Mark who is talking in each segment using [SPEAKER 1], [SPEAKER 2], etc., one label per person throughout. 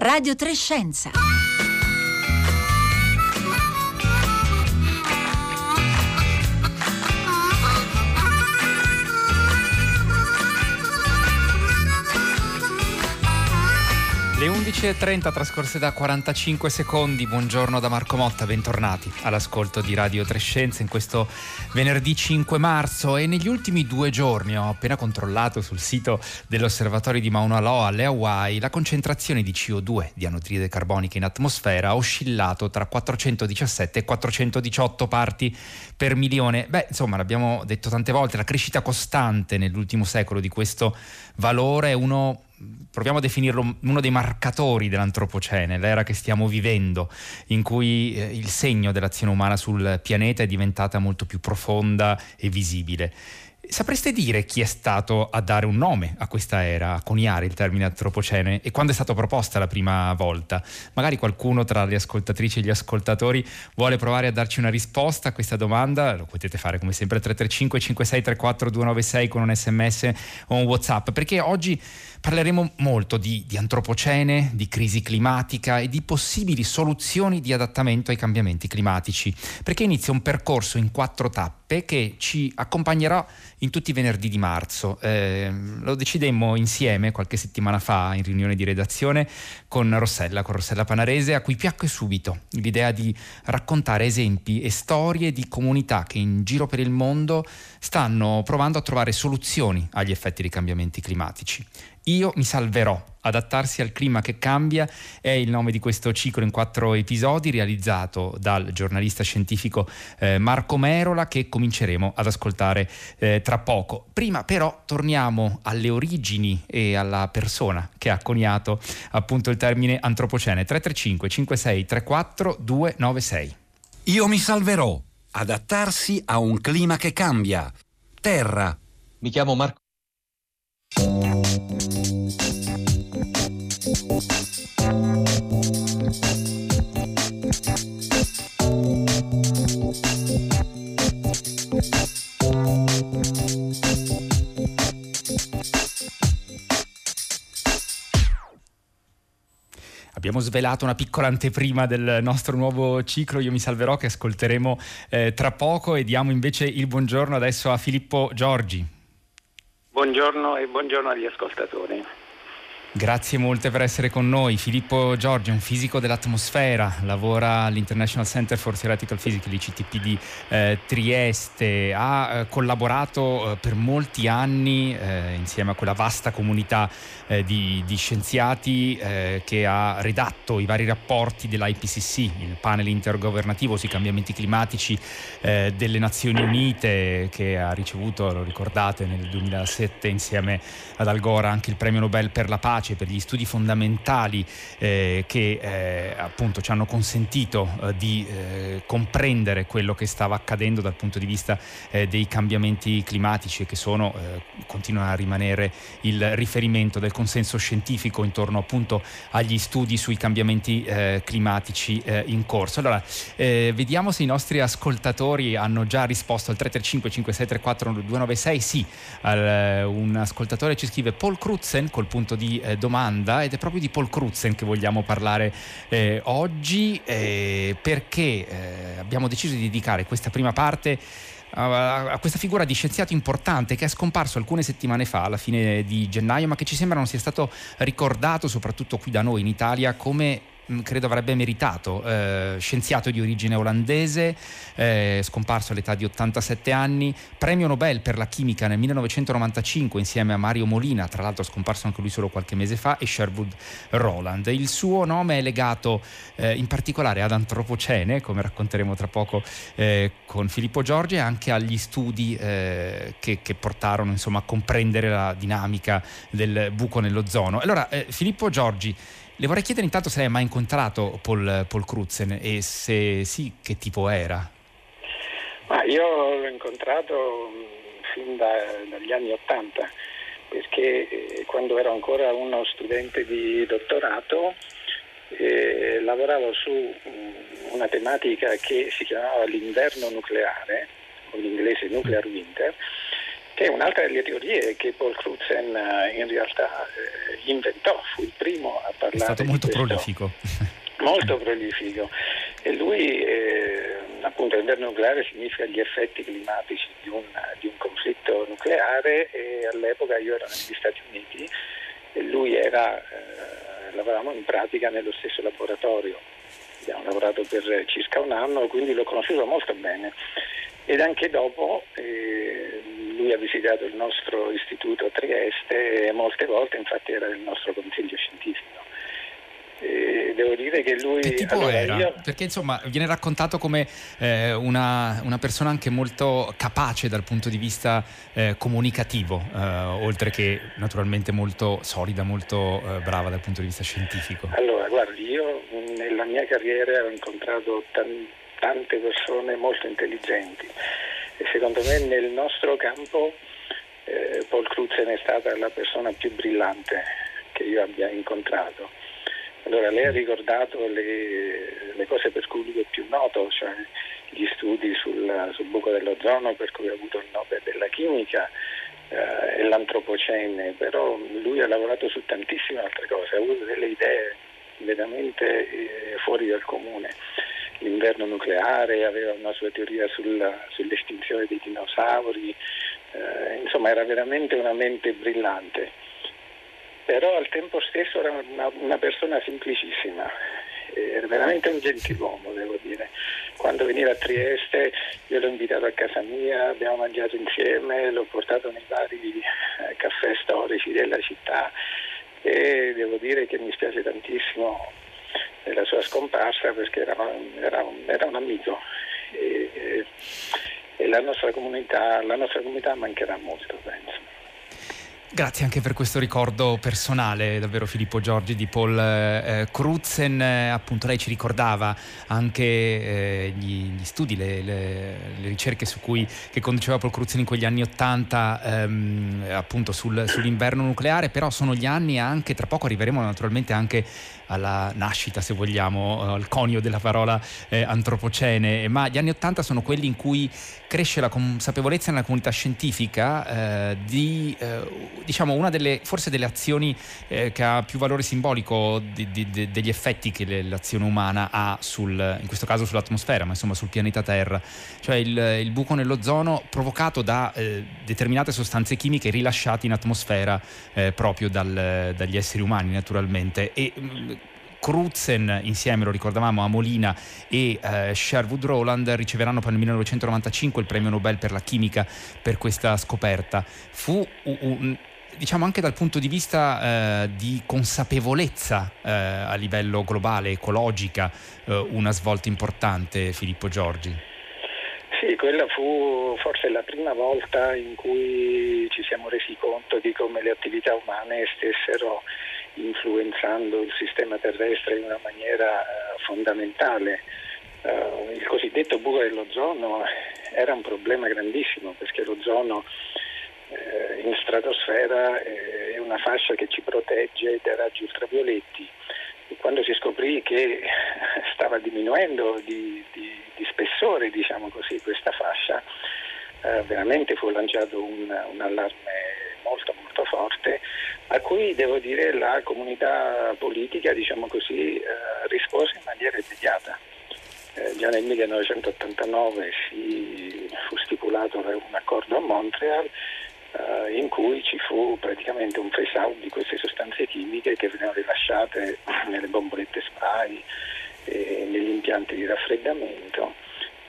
[SPEAKER 1] Radio Trescenza.
[SPEAKER 2] Le 11.30 trascorse da 45 secondi, buongiorno da Marco Motta, bentornati all'ascolto di Radio Trescenza in questo venerdì 5 marzo e negli ultimi due giorni ho appena controllato sul sito dell'osservatorio di Mauna Loa alle Hawaii la concentrazione di CO2 di anidride carbonica in atmosfera ha oscillato tra 417 e 418 parti per milione. Beh, insomma, l'abbiamo detto tante volte, la crescita costante nell'ultimo secolo di questo valore è uno proviamo a definirlo uno dei marcatori dell'antropocene, l'era che stiamo vivendo, in cui eh, il segno dell'azione umana sul pianeta è diventata molto più profonda e visibile. Sapreste dire chi è stato a dare un nome a questa era, a coniare il termine antropocene e quando è stata proposta la prima volta? Magari qualcuno tra le ascoltatrici e gli ascoltatori vuole provare a darci una risposta a questa domanda, lo potete fare come sempre 335 5634 296 con un sms o un whatsapp, perché oggi Parleremo molto di, di, antropocene, di crisi climatica e di possibili soluzioni di adattamento ai cambiamenti climatici, perché inizia un percorso in quattro tappe che ci accompagnerà in tutti i venerdì di marzo. Eh, lo decidemmo insieme qualche settimana fa in riunione di redazione con Rossella, con Rossella Panarese, a cui piacque subito l'idea di raccontare esempi e storie di comunità che in giro per il mondo stanno provando a trovare soluzioni agli effetti dei cambiamenti climatici. Io mi salverò. Adattarsi al clima che cambia è il nome di questo ciclo in quattro episodi realizzato dal giornalista scientifico eh, Marco Merola che cominceremo ad ascoltare eh, tra poco. Prima però torniamo alle origini e alla persona che ha coniato appunto il termine antropocene 335 56 34 296.
[SPEAKER 3] Io mi salverò. Adattarsi a un clima che cambia. Terra.
[SPEAKER 4] Mi chiamo Marco
[SPEAKER 2] Abbiamo svelato una piccola anteprima del nostro nuovo ciclo, io mi salverò, che ascolteremo eh, tra poco e diamo invece il buongiorno adesso a Filippo Giorgi.
[SPEAKER 5] Buongiorno e buongiorno agli ascoltatori.
[SPEAKER 2] Grazie molte per essere con noi. Filippo Giorgio, un fisico dell'atmosfera, lavora all'International Center for Theoretical Physics, l'ICTP di eh, Trieste, ha eh, collaborato eh, per molti anni eh, insieme a quella vasta comunità eh, di, di, scienziati eh, che ha redatto i vari rapporti dell'IPCC, il panel intergovernativo sui cambiamenti climatici delle Nazioni Unite, che ha ricevuto, lo ricordate, nel 2007 insieme ad Al Gore anche il premio Nobel per la pace efficace per gli studi fondamentali eh, che eh, appunto ci hanno consentito eh, di eh, comprendere quello che stava accadendo dal punto di vista eh, dei cambiamenti climatici e che sono, eh, continuano a rimanere il riferimento del consenso scientifico intorno appunto agli studi sui cambiamenti climatici in corso. Allora, vediamo se i nostri ascoltatori hanno già risposto al 335 5634 296. Sì, un ascoltatore ci scrive Paul Crutzen col punto di eh, domanda ed è proprio di Paul Crutzen che vogliamo parlare eh, oggi eh, perché eh, abbiamo deciso di dedicare questa prima parte a, questa figura di scienziato importante che è scomparso alcune settimane fa, alla fine di gennaio, ma che ci sembra non sia stato ricordato, soprattutto qui da noi in Italia, come Mm, credo avrebbe meritato, eh, scienziato di origine olandese, eh, scomparso all'età di 87 anni, premio Nobel per la chimica nel 1995 insieme a Mario Molina, tra l'altro scomparso anche lui solo qualche mese fa, e Sherwood Roland. Il suo nome è legato eh, in particolare ad antropocene, come racconteremo tra poco eh, con Filippo Giorgi, e anche agli studi eh, che, che, portarono insomma, a comprendere la dinamica del buco nell'ozono. Allora, eh, Filippo Giorgi, le vorrei chiedere intanto se lei ha mai incontrato Paul, Paul Crutzen e se sì, che tipo era?
[SPEAKER 5] Ma io l'ho incontrato mm, fin da, dagli anni Ottanta, perché eh, quando ero ancora uno studente di dottorato eh, lavoravo su um, una tematica che si chiamava l'inverno nucleare, o in inglese nuclear winter, che è un'altra delle teorie che Paul Crutzen eh, in realtà eh, inventò, fu il primo a parlare. È
[SPEAKER 2] stato molto prolifico.
[SPEAKER 5] Molto prolifico. E lui, eh, appunto, l'inverno nucleare significa gli effetti climatici di un, di un conflitto nucleare e all'epoca io ero negli Stati Uniti e lui era, eh, lavoravamo in pratica nello stesso laboratorio. Abbiamo lavorato per circa un anno, quindi l'ho conosciuto molto bene. Ed anche dopo eh, lui ha visitato il nostro istituto a Trieste e molte volte infatti era nel nostro consiglio scientifico. E devo dire che lui...
[SPEAKER 2] Che tipo allora, era? Io... Perché insomma viene raccontato come eh, una, una, persona anche molto capace dal punto di vista eh, comunicativo, eh, oltre che naturalmente molto solida, molto eh, brava dal punto di vista scientifico.
[SPEAKER 5] Allora, guardi, io nella mia carriera ho incontrato t- tante persone molto intelligenti e secondo me nel nostro campo eh, Paul Crutzen è stata la persona più brillante che io abbia incontrato allora, lei ha ricordato le, le, cose per cui lui è più noto, cioè gli studi sul, sul buco dell'ozono per cui ha avuto il Nobel della chimica eh, e l'antropocene, però lui ha lavorato su tantissime altre cose, ha avuto delle idee veramente eh, fuori dal comune. L'inverno nucleare, aveva una sua teoria sulla, sull'estinzione dei dinosauri, eh, insomma era veramente una mente brillante però al tempo stesso era una, una persona semplicissima, era veramente un gentiluomo, devo dire. Quando veniva a Trieste io l'ho invitato a casa mia, abbiamo mangiato insieme, l'ho portato nei vari eh, caffè storici della città e devo dire che mi spiace tantissimo della sua scomparsa perché era, era, era un, amico e, e la, nostra comunità, la nostra comunità mancherà molto, penso.
[SPEAKER 2] Grazie anche per questo ricordo personale, davvero Filippo Giorgi di Paul eh, Crutzen. Appunto, lei ci ricordava anche eh, gli, gli, studi, le, le, le, ricerche cui, che conduceva Paul Crutzen in quegli anni Ottanta, ehm, appunto sul, sull'inverno nucleare, però sono gli anni anche, tra poco arriveremo naturalmente anche alla nascita, se vogliamo, al conio della parola eh, antropocene, ma gli anni Ottanta sono quelli in cui cresce la consapevolezza nella comunità scientifica eh, di eh, diciamo, una delle, forse delle azioni eh, che ha più valore simbolico di, di, di, degli effetti che l'azione umana ha sul, in questo caso sull'atmosfera, ma insomma sul pianeta Terra, cioè il, il buco nell'ozono provocato da eh, determinate sostanze chimiche rilasciate in atmosfera eh, proprio dal, dagli esseri umani naturalmente. E, mh, Crutzen, insieme lo ricordavamo a Molina e eh, Sherwood Rowland, riceveranno nel 1995 il premio Nobel per la chimica per questa scoperta. Fu un, diciamo anche dal punto di vista eh, di consapevolezza eh, a livello globale, ecologica, eh, una svolta importante, Filippo Giorgi.
[SPEAKER 5] Sì, quella fu forse la prima volta in cui ci siamo resi conto di come le attività umane stessero influenzando il sistema terrestre in una maniera uh, fondamentale. Uh, il cosiddetto buco dell'ozono era un problema grandissimo perché l'ozono eh, in stratosfera eh, è una fascia che ci protegge dai raggi ultravioletti e quando si scoprì che stava diminuendo di, di, di spessore diciamo così, questa fascia, eh, veramente fu lanciato un, un, allarme molto molto forte a cui devo dire la comunità politica diciamo così, eh, rispose in maniera immediata. Eh, già nel 1989 si fu stipulato un accordo a Montreal eh, in cui ci fu praticamente un phase out di queste sostanze chimiche che venivano rilasciate nelle bombolette spray e negli impianti di raffreddamento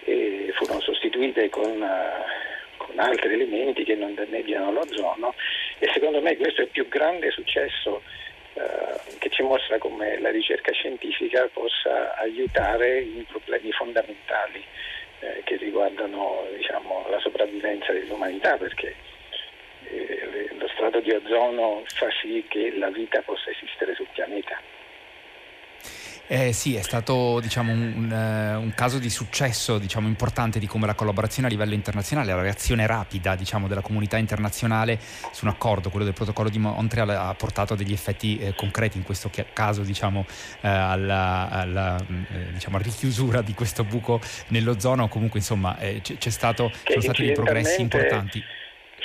[SPEAKER 5] e furono sostituite con, uh, con altri elementi che non danneggiano l'ozono e secondo me questo è il più grande successo uh, che ci mostra come la ricerca scientifica possa aiutare in problemi fondamentali eh, che riguardano diciamo, la sopravvivenza dell'umanità perché eh, lo strato di ozono fa sì che la vita possa esistere sul pianeta.
[SPEAKER 2] Eh, sì, è stato diciamo, un, un, eh, un, caso di successo diciamo, importante di come la collaborazione a livello internazionale, la reazione rapida diciamo, della comunità internazionale su un accordo, quello del protocollo di Montreal, ha portato a degli effetti eh, concreti, in questo caso diciamo, eh, alla, alla eh, diciamo, richiusura di questo buco nell'ozono, comunque insomma eh, c'è, stato, sono stati dei progressi importanti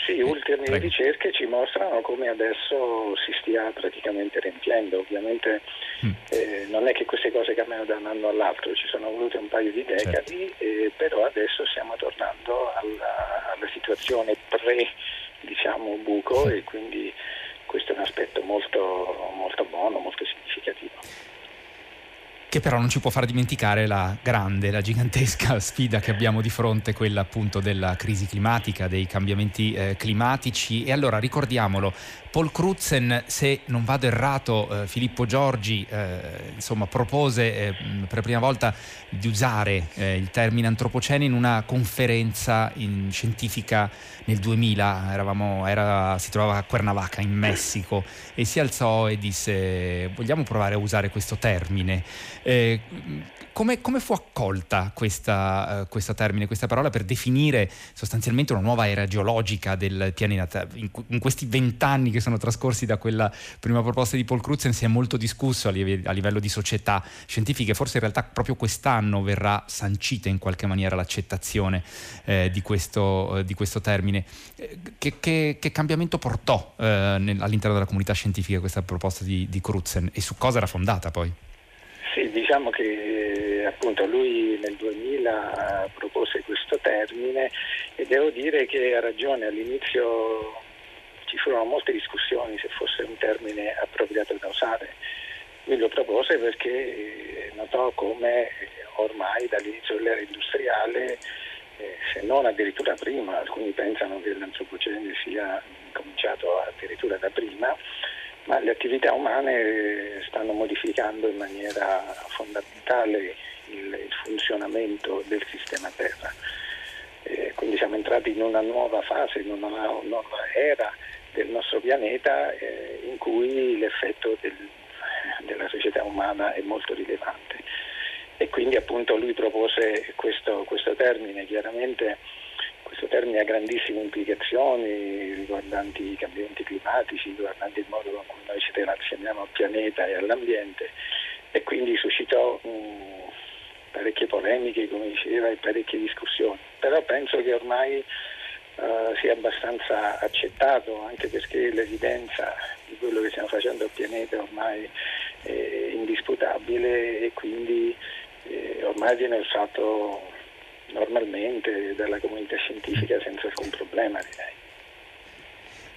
[SPEAKER 5] Sì, ultime Prego. ricerche ci mostrano come adesso si stia praticamente riempiendo. Ovviamente mm. eh, non è che queste cose cambiano da un anno all'altro, ci sono volute un paio di decadi, certo. eh, però adesso stiamo tornando alla, alla situazione pre diciamo, buco sì. e quindi questo è un aspetto molto, molto buono, molto significativo
[SPEAKER 2] che però non ci può far dimenticare la grande, la gigantesca sfida che abbiamo di fronte, quella appunto della crisi climatica, dei cambiamenti eh, climatici. E allora ricordiamolo, Paul Crutzen, se non vado errato, eh, Filippo Giorgi eh, insomma, propose eh, per la prima volta di usare eh, il termine antropocene in una conferenza in scientifica nel 2000, Eravamo, era, si trovava a Cuernavaca in Messico e si alzò e disse vogliamo provare a usare questo termine. Eh, come, come, fu accolta questa, uh, questo termine, questa parola per definire sostanzialmente una nuova era geologica del pianeta? In, in questi vent'anni che sono trascorsi da quella prima proposta di Paul Crutzen si è molto discusso a, live, a livello di società scientifiche, forse in realtà proprio quest'anno verrà sancita in qualche maniera l'accettazione eh, di, questo, eh, di, questo, termine. Eh, che, che, che, cambiamento portò eh, nel, all'interno della comunità scientifica questa proposta di, di Crutzen e su cosa era fondata poi?
[SPEAKER 5] Sì, diciamo che appunto lui nel 2000 propose questo termine e devo dire che ha ragione, all'inizio ci furono molte discussioni se fosse un termine appropriato da usare. Lui lo propose perché notò come ormai dall'inizio dell'era industriale, eh, se non addirittura prima, alcuni pensano che l'antropocene sia cominciato addirittura da prima, ma le attività umane stanno modificando in maniera fondamentale il, funzionamento del sistema Terra. Eh, quindi siamo entrati in una nuova fase, in una nuova era del nostro pianeta eh, in cui l'effetto del, della società umana è molto rilevante. E quindi appunto lui propose questo, questo termine, chiaramente questo termine ha grandissime implicazioni riguardanti i cambiamenti climatici, riguardanti il modo con cui noi ci relazioniamo al pianeta e all'ambiente e quindi suscitò mh, parecchie polemiche, come diceva, e parecchie discussioni. Però penso che ormai uh, sia abbastanza accettato, anche perché l'evidenza di quello che stiamo facendo al pianeta ormai è indisputabile e quindi eh, ormai viene usato normalmente dalla comunità scientifica senza alcun problema direi.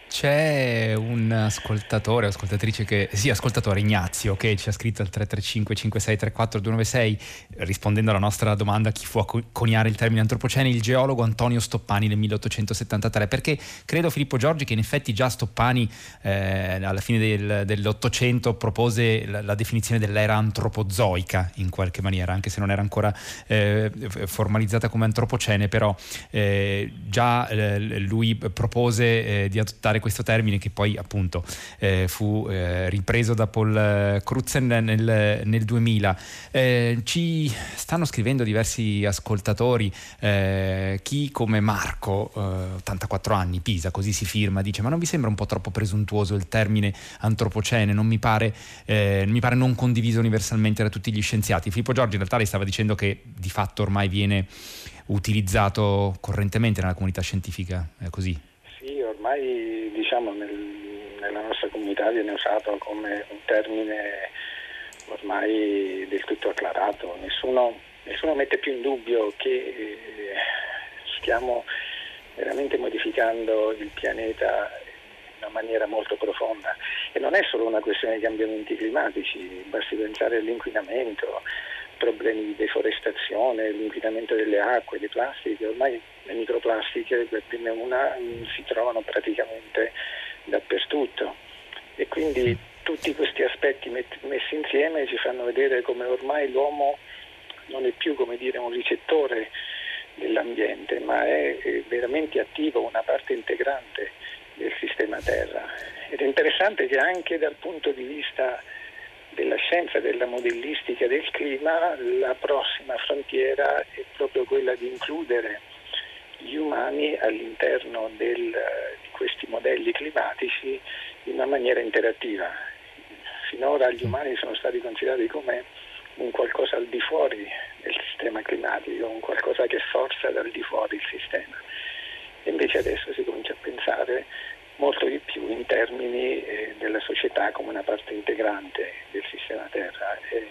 [SPEAKER 2] C'è un ascoltatore ascoltatrice che, sì, ascoltatore Ignazio, che ci ha scritto al 335 5634 296 rispondendo alla nostra domanda chi fu a coniare il termine antropocene, il geologo Antonio Stoppani nel 1873, perché credo Filippo Giorgi che in effetti già Stoppani eh, alla fine del, dell'Ottocento propose la, la, definizione dell'era antropozoica in qualche maniera, anche se non era ancora eh, formalizzata come antropocene, però eh, già eh, lui propose eh, di adottare usare questo termine che poi appunto eh, fu eh, ripreso da Paul eh, Crutzen nel, nel 2000. Eh, ci stanno scrivendo diversi ascoltatori, eh, chi come Marco, 84 anni, Pisa, così si firma, dice ma non vi sembra un po' troppo presuntuoso il termine antropocene, non mi pare, mi pare non condiviso universalmente da tutti gli scienziati. Filippo Giorgi in realtà lei stava dicendo che di fatto ormai viene utilizzato correntemente nella comunità scientifica, è così?
[SPEAKER 5] Ormai diciamo nel, nella nostra comunità viene usato come un termine ormai del tutto acclarato, nessuno, nessuno mette più in dubbio che eh, stiamo veramente modificando il pianeta in una maniera molto profonda. E non è solo una questione di cambiamenti climatici, basti pensare all'inquinamento, problemi di deforestazione, l'inquinamento delle acque, le plastiche, ormai le microplastiche per prima una si trovano praticamente dappertutto e quindi tutti questi aspetti messi insieme ci fanno vedere come ormai l'uomo non è più dire, un ricettore dell'ambiente, ma è veramente attivo, una parte integrante del sistema Terra. Ed è interessante che anche dal punto di vista della scienza, della modellistica del clima, la prossima frontiera è proprio quella di includere gli umani all'interno del, di questi modelli climatici in una maniera interattiva. Finora gli umani sono stati considerati come un qualcosa al di fuori del sistema climatico, un qualcosa che forza dal di fuori il sistema. invece adesso si comincia a pensare molto di più in termini eh, della società come una parte integrante del sistema Terra e,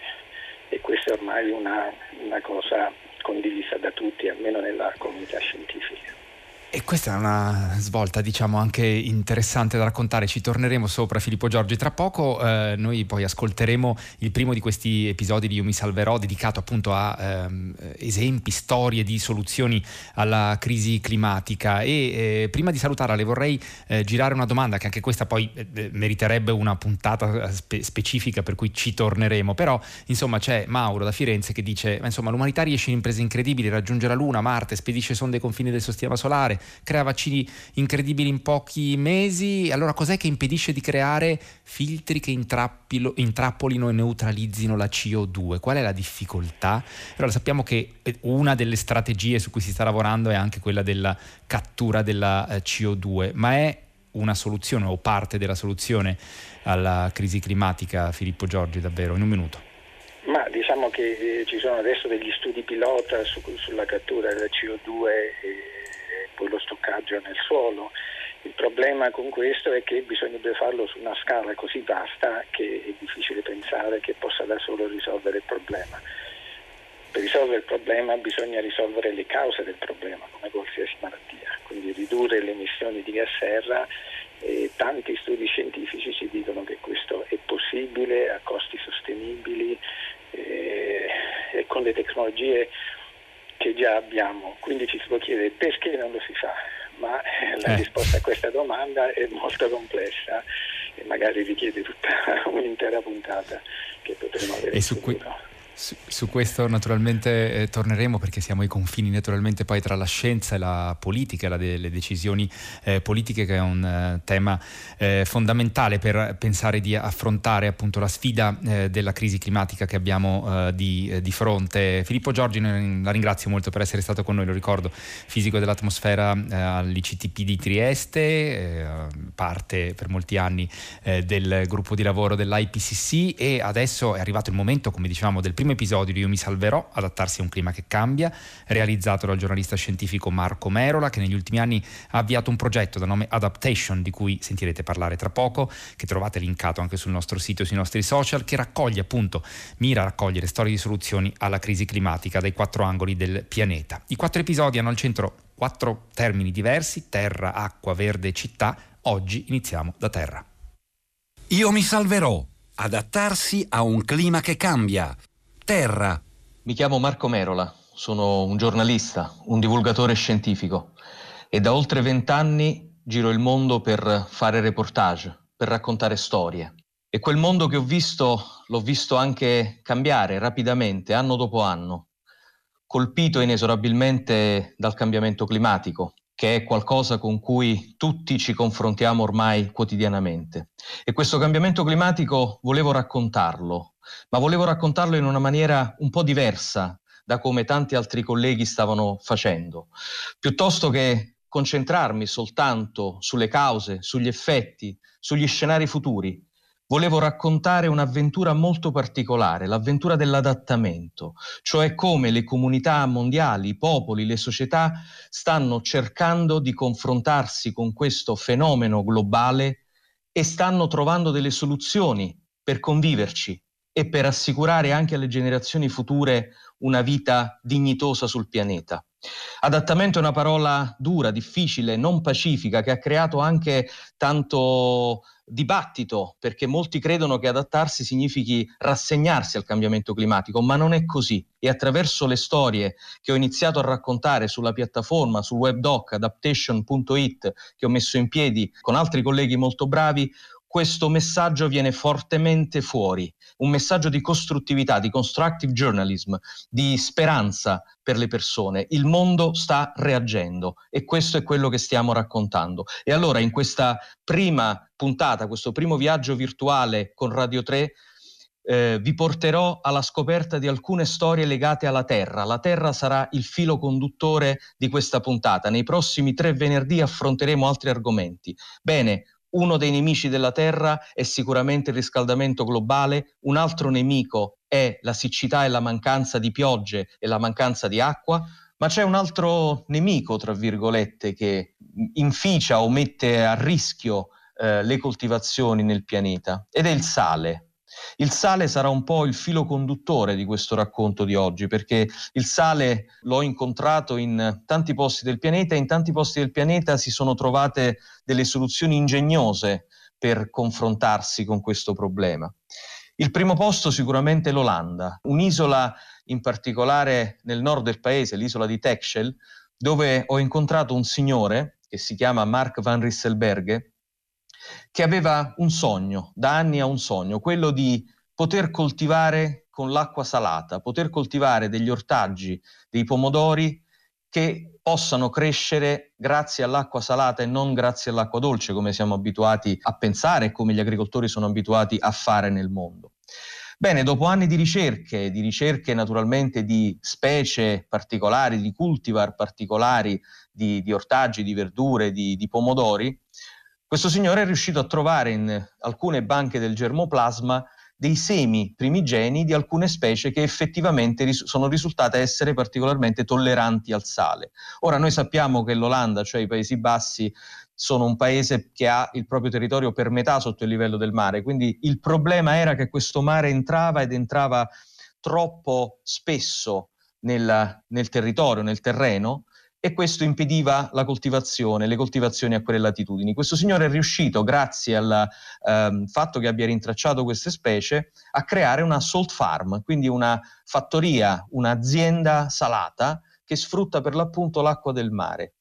[SPEAKER 5] e questa è ormai una, una cosa condivisa da tutti, almeno nella comunità scientifica.
[SPEAKER 2] E questa è una svolta, diciamo, anche interessante da raccontare. Ci torneremo sopra Filippo Giorgi tra poco. Eh, noi poi ascolteremo il primo di questi episodi di Io mi salverò, dedicato appunto a ehm, esempi, storie di soluzioni alla crisi climatica. E eh, prima di salutarla, le vorrei eh, girare una domanda, che anche questa poi eh, eh, meriterebbe una puntata eh, spe- specifica, per cui ci torneremo. Però, insomma, c'è Mauro da Firenze che dice: insomma, l'umanità riesce in imprese incredibili, raggiunge la Luna, Marte, spedisce sonde ai confini del sistema solare crea vaccini incredibili in pochi mesi, allora cos'è che impedisce di creare filtri che intrappolino e neutralizzino la CO2? Qual è la difficoltà? Allora sappiamo che eh, una delle strategie su cui si sta lavorando è anche quella della cattura della eh, CO2, ma è una soluzione o parte della soluzione alla crisi climatica, Filippo Giorgi, davvero, in un minuto.
[SPEAKER 5] Ma diciamo che eh, ci sono adesso degli studi pilota su, sulla cattura della CO2 e poi lo stoccaggio nel suolo. Il problema con questo è che bisognerebbe farlo su una scala così vasta che è difficile pensare che possa da solo risolvere il problema. Per risolvere il problema bisogna risolvere le cause del problema, come qualsiasi malattia, quindi ridurre le emissioni di gas serra e tanti studi scientifici ci dicono che questo è possibile a costi sostenibili e con le tecnologie che già abbiamo, quindi ci si può chiedere perché non lo si fa, ma eh, la eh. risposta a questa domanda è molto complessa e magari richiede tutta un'intera puntata che potremo avere. E su, cui,
[SPEAKER 2] su, su, questo naturalmente eh, torneremo perché siamo ai confini naturalmente poi tra la scienza e la politica, la de, le decisioni eh, politiche che è un eh, tema eh, fondamentale per pensare di affrontare appunto la sfida eh, della crisi climatica che abbiamo eh, di, di, fronte. Filippo Giorgi, la ringrazio molto per essere stato con noi, lo ricordo, fisico dell'atmosfera all'ICTP di Trieste, parte per molti anni del gruppo di lavoro dell'IPCC e adesso è arrivato il momento, come dicevamo, del primo primo episodio di Io mi salverò, adattarsi a un clima che cambia, realizzato dal giornalista scientifico Marco Merola, che negli ultimi anni ha avviato un progetto da nome Adaptation, di cui sentirete parlare tra poco, che trovate linkato anche sul nostro sito e sui nostri social, che raccoglie appunto, mira a raccogliere storie di soluzioni alla crisi climatica dai quattro angoli del pianeta. I quattro episodi hanno al centro quattro termini diversi, terra, acqua, verde città. Oggi iniziamo da terra.
[SPEAKER 3] Io mi salverò. Adattarsi a un clima che cambia terra.
[SPEAKER 1] Mi chiamo Marco Merola, sono un giornalista, un divulgatore scientifico e da oltre vent'anni giro il mondo per fare reportage, per raccontare storie. E quel mondo che ho visto l'ho visto anche cambiare rapidamente, anno dopo anno, colpito inesorabilmente dal cambiamento climatico, che è qualcosa con cui tutti ci confrontiamo ormai quotidianamente. E questo cambiamento climatico volevo raccontarlo, ma volevo raccontarlo in una maniera un po' diversa da come tanti altri colleghi stavano facendo. Piuttosto che concentrarmi soltanto sulle cause, sugli effetti, sugli scenari futuri, volevo raccontare un'avventura molto particolare, l'avventura dell'adattamento, cioè come le comunità mondiali, i popoli, le società stanno cercando di confrontarsi con questo fenomeno globale e stanno trovando delle soluzioni per conviverci, e per assicurare anche alle generazioni future una vita dignitosa sul pianeta. Adattamento è una parola dura, difficile, non pacifica, che ha creato anche tanto dibattito, perché molti credono che adattarsi significhi rassegnarsi al cambiamento climatico, ma non è così. E attraverso le storie che ho iniziato a raccontare sulla piattaforma, sul webdoc adaptation.it, che ho messo in piedi con altri colleghi molto bravi, questo messaggio viene fortemente fuori, un messaggio di costruttività, di constructive journalism, di speranza per le persone. Il mondo sta reagendo e questo è quello che stiamo raccontando. E allora in questa prima puntata, questo primo viaggio virtuale con Radio 3, eh, vi porterò alla scoperta di alcune storie legate alla Terra. La Terra sarà il filo conduttore di questa puntata. Nei prossimi tre venerdì affronteremo altri argomenti. Bene, uno dei nemici della Terra è sicuramente il riscaldamento globale, un altro nemico è la siccità e la mancanza di piogge e la mancanza di acqua, ma c'è un altro nemico, tra virgolette, che inficia o mette a rischio eh, le coltivazioni nel pianeta ed è il sale. Il sale sarà un po' il filo conduttore di questo racconto di oggi, perché il sale l'ho incontrato in tanti posti del pianeta e in tanti posti del pianeta si sono trovate delle soluzioni ingegnose per confrontarsi con questo problema. Il primo posto sicuramente è l'Olanda, un'isola in particolare nel nord del paese, l'isola di Texel, dove ho incontrato un signore che si chiama Mark van Risselberghe, che aveva un sogno, da anni ha un sogno, quello di poter coltivare con l'acqua salata, poter coltivare degli ortaggi, dei pomodori che possano crescere grazie all'acqua salata e non grazie all'acqua dolce, come siamo abituati a pensare e come gli agricoltori sono abituati a fare nel mondo. Bene, dopo anni di ricerche, di ricerche naturalmente di specie particolari, di cultivar particolari, di, di ortaggi, di verdure, di, di pomodori, questo signore è riuscito a trovare in alcune banche del germoplasma dei semi primigeni di alcune specie che effettivamente ris- sono risultate essere particolarmente tolleranti al sale. Ora noi sappiamo che l'Olanda, cioè i Paesi Bassi, sono un paese che ha il proprio territorio per metà sotto il livello del mare, quindi il problema era che questo mare entrava ed entrava troppo spesso nel, nel territorio, nel terreno, e questo impediva la coltivazione, le coltivazioni a quelle latitudini. Questo signore è riuscito, grazie al ehm, fatto che abbia rintracciato queste specie, a creare una salt farm, quindi una fattoria, un'azienda salata che sfrutta per l'appunto l'acqua del mare.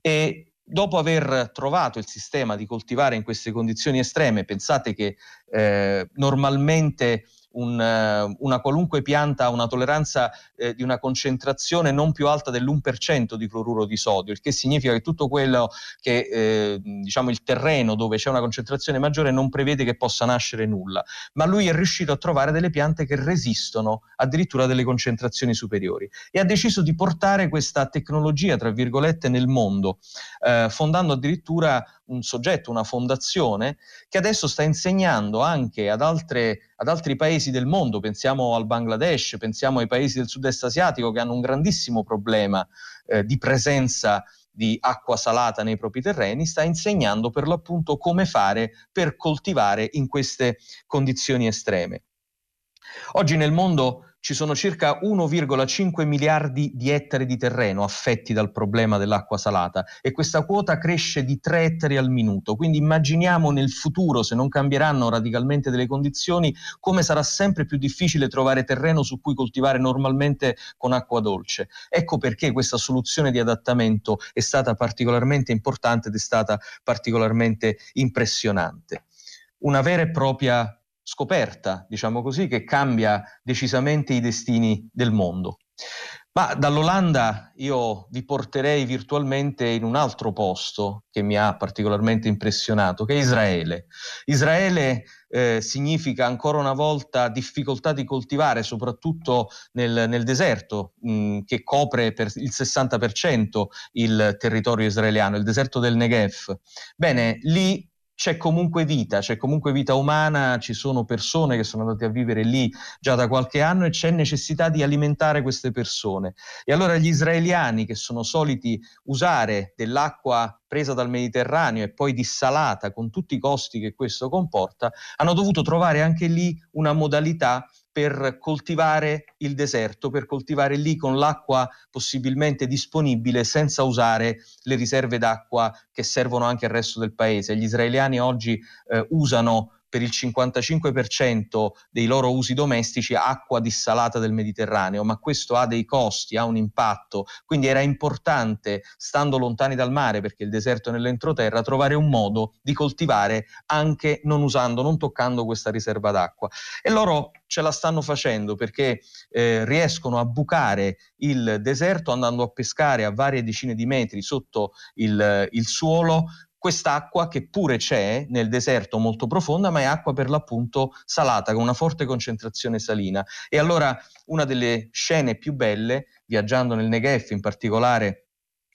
[SPEAKER 1] E dopo aver trovato il sistema di coltivare in queste condizioni estreme, pensate che eh, normalmente un, eh, una qualunque pianta ha una tolleranza eh, di una concentrazione non più alta dell'1% di cloruro di sodio, il che significa che tutto quello che eh, diciamo il terreno dove c'è una concentrazione maggiore non prevede che possa nascere nulla, ma lui è riuscito a trovare delle piante che resistono addirittura delle concentrazioni superiori e ha deciso di portare questa tecnologia, tra virgolette, nel mondo, eh, fondando addirittura un soggetto, una fondazione, che adesso sta insegnando anche ad, altre, ad altri paesi del mondo, pensiamo al Bangladesh, pensiamo ai paesi del sud-est asiatico che hanno un grandissimo problema eh, di presenza di acqua salata nei propri terreni, sta insegnando per l'appunto come fare per coltivare in queste condizioni estreme. Oggi nel mondo ci sono circa 1,5 miliardi di ettari di terreno affetti dal problema dell'acqua salata e questa quota cresce di 3 ettari al minuto. Quindi immaginiamo nel futuro, se non cambieranno radicalmente delle condizioni, come sarà sempre più difficile trovare terreno su cui coltivare normalmente con acqua dolce. Ecco perché questa soluzione di adattamento è stata particolarmente importante ed è stata particolarmente impressionante. Una vera e propria scoperta, diciamo così, che cambia decisamente i destini del mondo. Ma dall'Olanda io vi porterei virtualmente in un altro posto che mi ha particolarmente impressionato, che è Israele. Israele eh, significa ancora una volta difficoltà di coltivare, soprattutto nel, nel deserto, mh, che copre per il 60% il territorio israeliano, il deserto del Negev. Bene, lì c'è comunque vita, c'è comunque vita umana, ci sono persone che sono andate a vivere lì già da qualche anno e c'è necessità di alimentare queste persone. E allora gli israeliani che sono soliti usare dell'acqua presa dal Mediterraneo e poi dissalata con tutti i costi che questo comporta, hanno dovuto trovare anche lì una modalità per coltivare il deserto, per coltivare lì con l'acqua possibilmente disponibile senza usare le riserve d'acqua che servono anche al resto del paese. Gli israeliani oggi eh, usano per il 55% dei loro usi domestici acqua dissalata del Mediterraneo, ma questo ha dei costi, ha un impatto, quindi era importante, stando lontani dal mare, perché il deserto è nell'entroterra, trovare un modo di coltivare anche non usando, non toccando questa riserva d'acqua. E loro ce la stanno facendo perché eh, riescono a bucare il deserto andando a pescare a varie decine di metri sotto il, il suolo quest'acqua che pure c'è nel deserto molto profonda, ma è acqua per l'appunto salata, con una forte concentrazione salina. E allora una delle scene più belle, viaggiando nel Negev, in particolare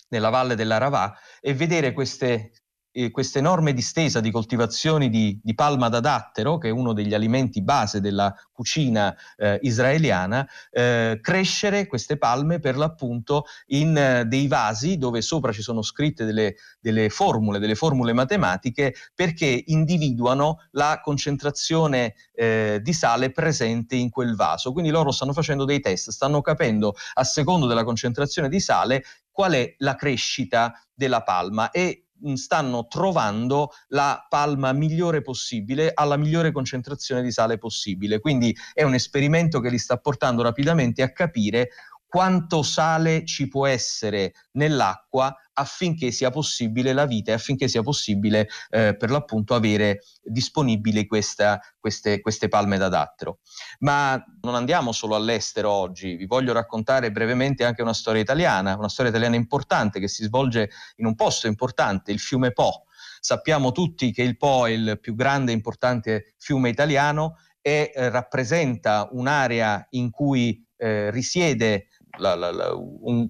[SPEAKER 1] nella valle dell'Aravà, è vedere queste eh, questa enorme distesa di coltivazioni di, di, palma da dattero, che è uno degli alimenti base della cucina eh, israeliana, eh, crescere queste palme per l'appunto in eh, dei vasi dove sopra ci sono scritte delle, delle, formule, delle formule matematiche perché individuano la concentrazione eh, di sale presente in quel vaso. Quindi loro stanno facendo dei test, stanno capendo a secondo della concentrazione di sale qual è la crescita della palma e stanno trovando la palma migliore possibile alla migliore concentrazione di sale possibile. Quindi è un esperimento che li sta portando rapidamente a capire quanto sale ci può essere nell'acqua affinché sia possibile la vita e affinché sia possibile eh, per l'appunto avere disponibili questa, queste, queste, palme da dattero. Ma non andiamo solo all'estero oggi, vi voglio raccontare brevemente anche una storia italiana, una storia italiana importante che si svolge in un posto importante, il fiume Po. Sappiamo tutti che il Po è il più grande e importante fiume italiano e eh, rappresenta un'area in cui eh, risiede la, la, la,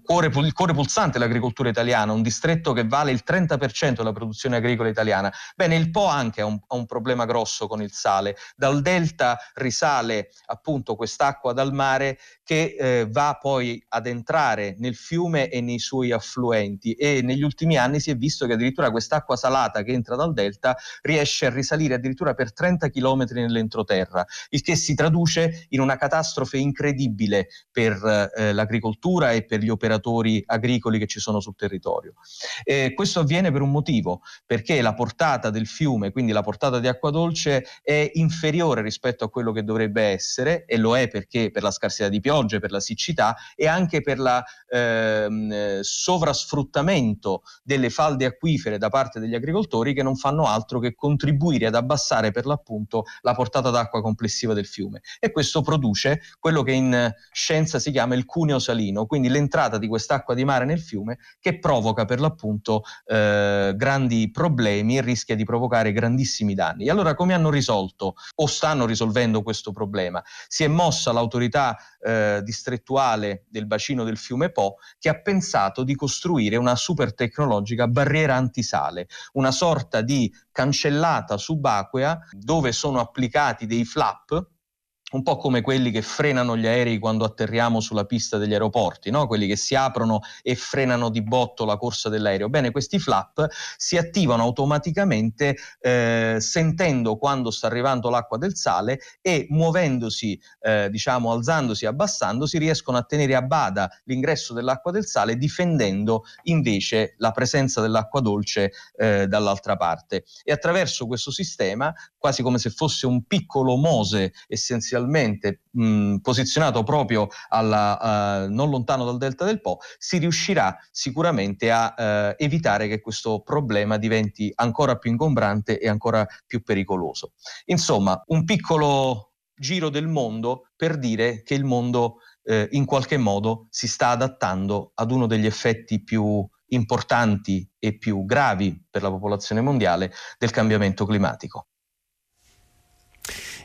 [SPEAKER 1] cuore, il cuore pulsante dell'agricoltura italiana, un distretto che vale il 30% della produzione agricola italiana. Bene, il Po anche ha un, ha un problema grosso con il sale. Dal delta risale appunto quest'acqua dal mare che eh, va poi ad entrare nel fiume e nei suoi affluenti e negli ultimi anni si è visto che addirittura quest'acqua salata che entra dal delta riesce a risalire addirittura per 30 km nell'entroterra, il che si traduce in una catastrofe incredibile per eh, l'agricoltura e per gli operatori agricoli che ci sono sul territorio. E questo avviene per un motivo, perché la portata del fiume, quindi la portata di acqua dolce, è inferiore rispetto a quello che dovrebbe essere e lo è perché per la scarsità di piogge, per la siccità e anche per il ehm, sovrasfruttamento delle falde acquifere da parte degli agricoltori che non fanno altro che contribuire ad abbassare per l'appunto la portata d'acqua complessiva del fiume. E questo produce quello che in scienza si chiama il cuneo salino, quindi l'entrata di quest'acqua di mare nel fiume che provoca per l'appunto eh, grandi problemi e rischia di provocare grandissimi danni. E allora come hanno risolto o stanno risolvendo questo problema? Si è mossa l'autorità eh, distrettuale del bacino del fiume Po che ha pensato di costruire una super tecnologica barriera antisale, una sorta di cancellata subacquea dove sono applicati dei flap un po' come quelli che frenano gli aerei quando atterriamo sulla pista degli aeroporti, no? quelli che si aprono e frenano di botto la corsa dell'aereo. Bene, questi flap si attivano automaticamente eh, sentendo quando sta arrivando l'acqua del sale e muovendosi, eh, diciamo, alzandosi e abbassandosi, riescono a tenere a bada l'ingresso dell'acqua del sale, difendendo invece la presenza dell'acqua dolce eh, dall'altra parte. E attraverso questo sistema, quasi come se fosse un piccolo Mose essenzialmente, inizialmente mh, posizionato proprio alla, uh, non lontano dal delta del Po, si riuscirà sicuramente a uh, evitare che questo problema diventi ancora più ingombrante e ancora più pericoloso. Insomma, un piccolo giro del mondo per dire che il mondo eh, in qualche modo si sta adattando ad uno degli effetti più importanti e più gravi per la popolazione mondiale del cambiamento climatico.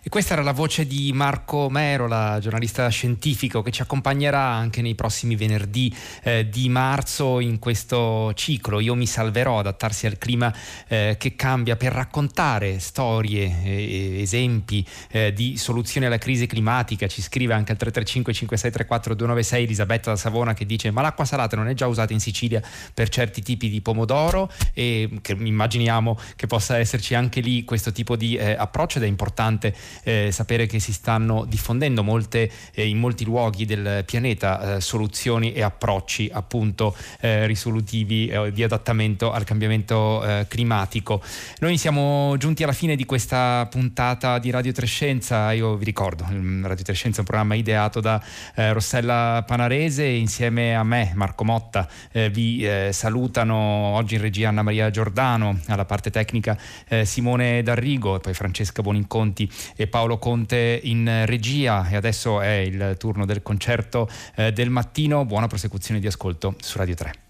[SPEAKER 2] E questa era la voce di Marco Merola, giornalista scientifico, che ci accompagnerà anche nei prossimi venerdì eh, di marzo in questo ciclo. Io mi salverò, adattarsi al clima eh, che cambia per raccontare storie, eh, esempi di soluzioni alla crisi climatica. Ci scrive anche al 335 5634 296 Elisabetta da Savona che dice ma l'acqua salata non è già usata in Sicilia per certi tipi di pomodoro e che immaginiamo che possa esserci anche lì questo tipo di eh, approccio ed è importante eh, sapere che si stanno diffondendo molte, eh, in molti luoghi del pianeta eh, soluzioni e approcci appunto eh, risolutivi eh, di adattamento al cambiamento climatico. Noi siamo giunti alla fine di questa puntata di Radio Trescenza, io vi ricordo, Radio Trescenza è un programma ideato da Rossella Panarese insieme a me, Marco Motta, vi salutano oggi in regia Anna Maria Giordano, alla parte tecnica Simone D'Arrigo e poi Francesca Boninconti e e Paolo Conte in regia e adesso è il turno del concerto eh, del mattino. Buona prosecuzione di ascolto su Radio 3.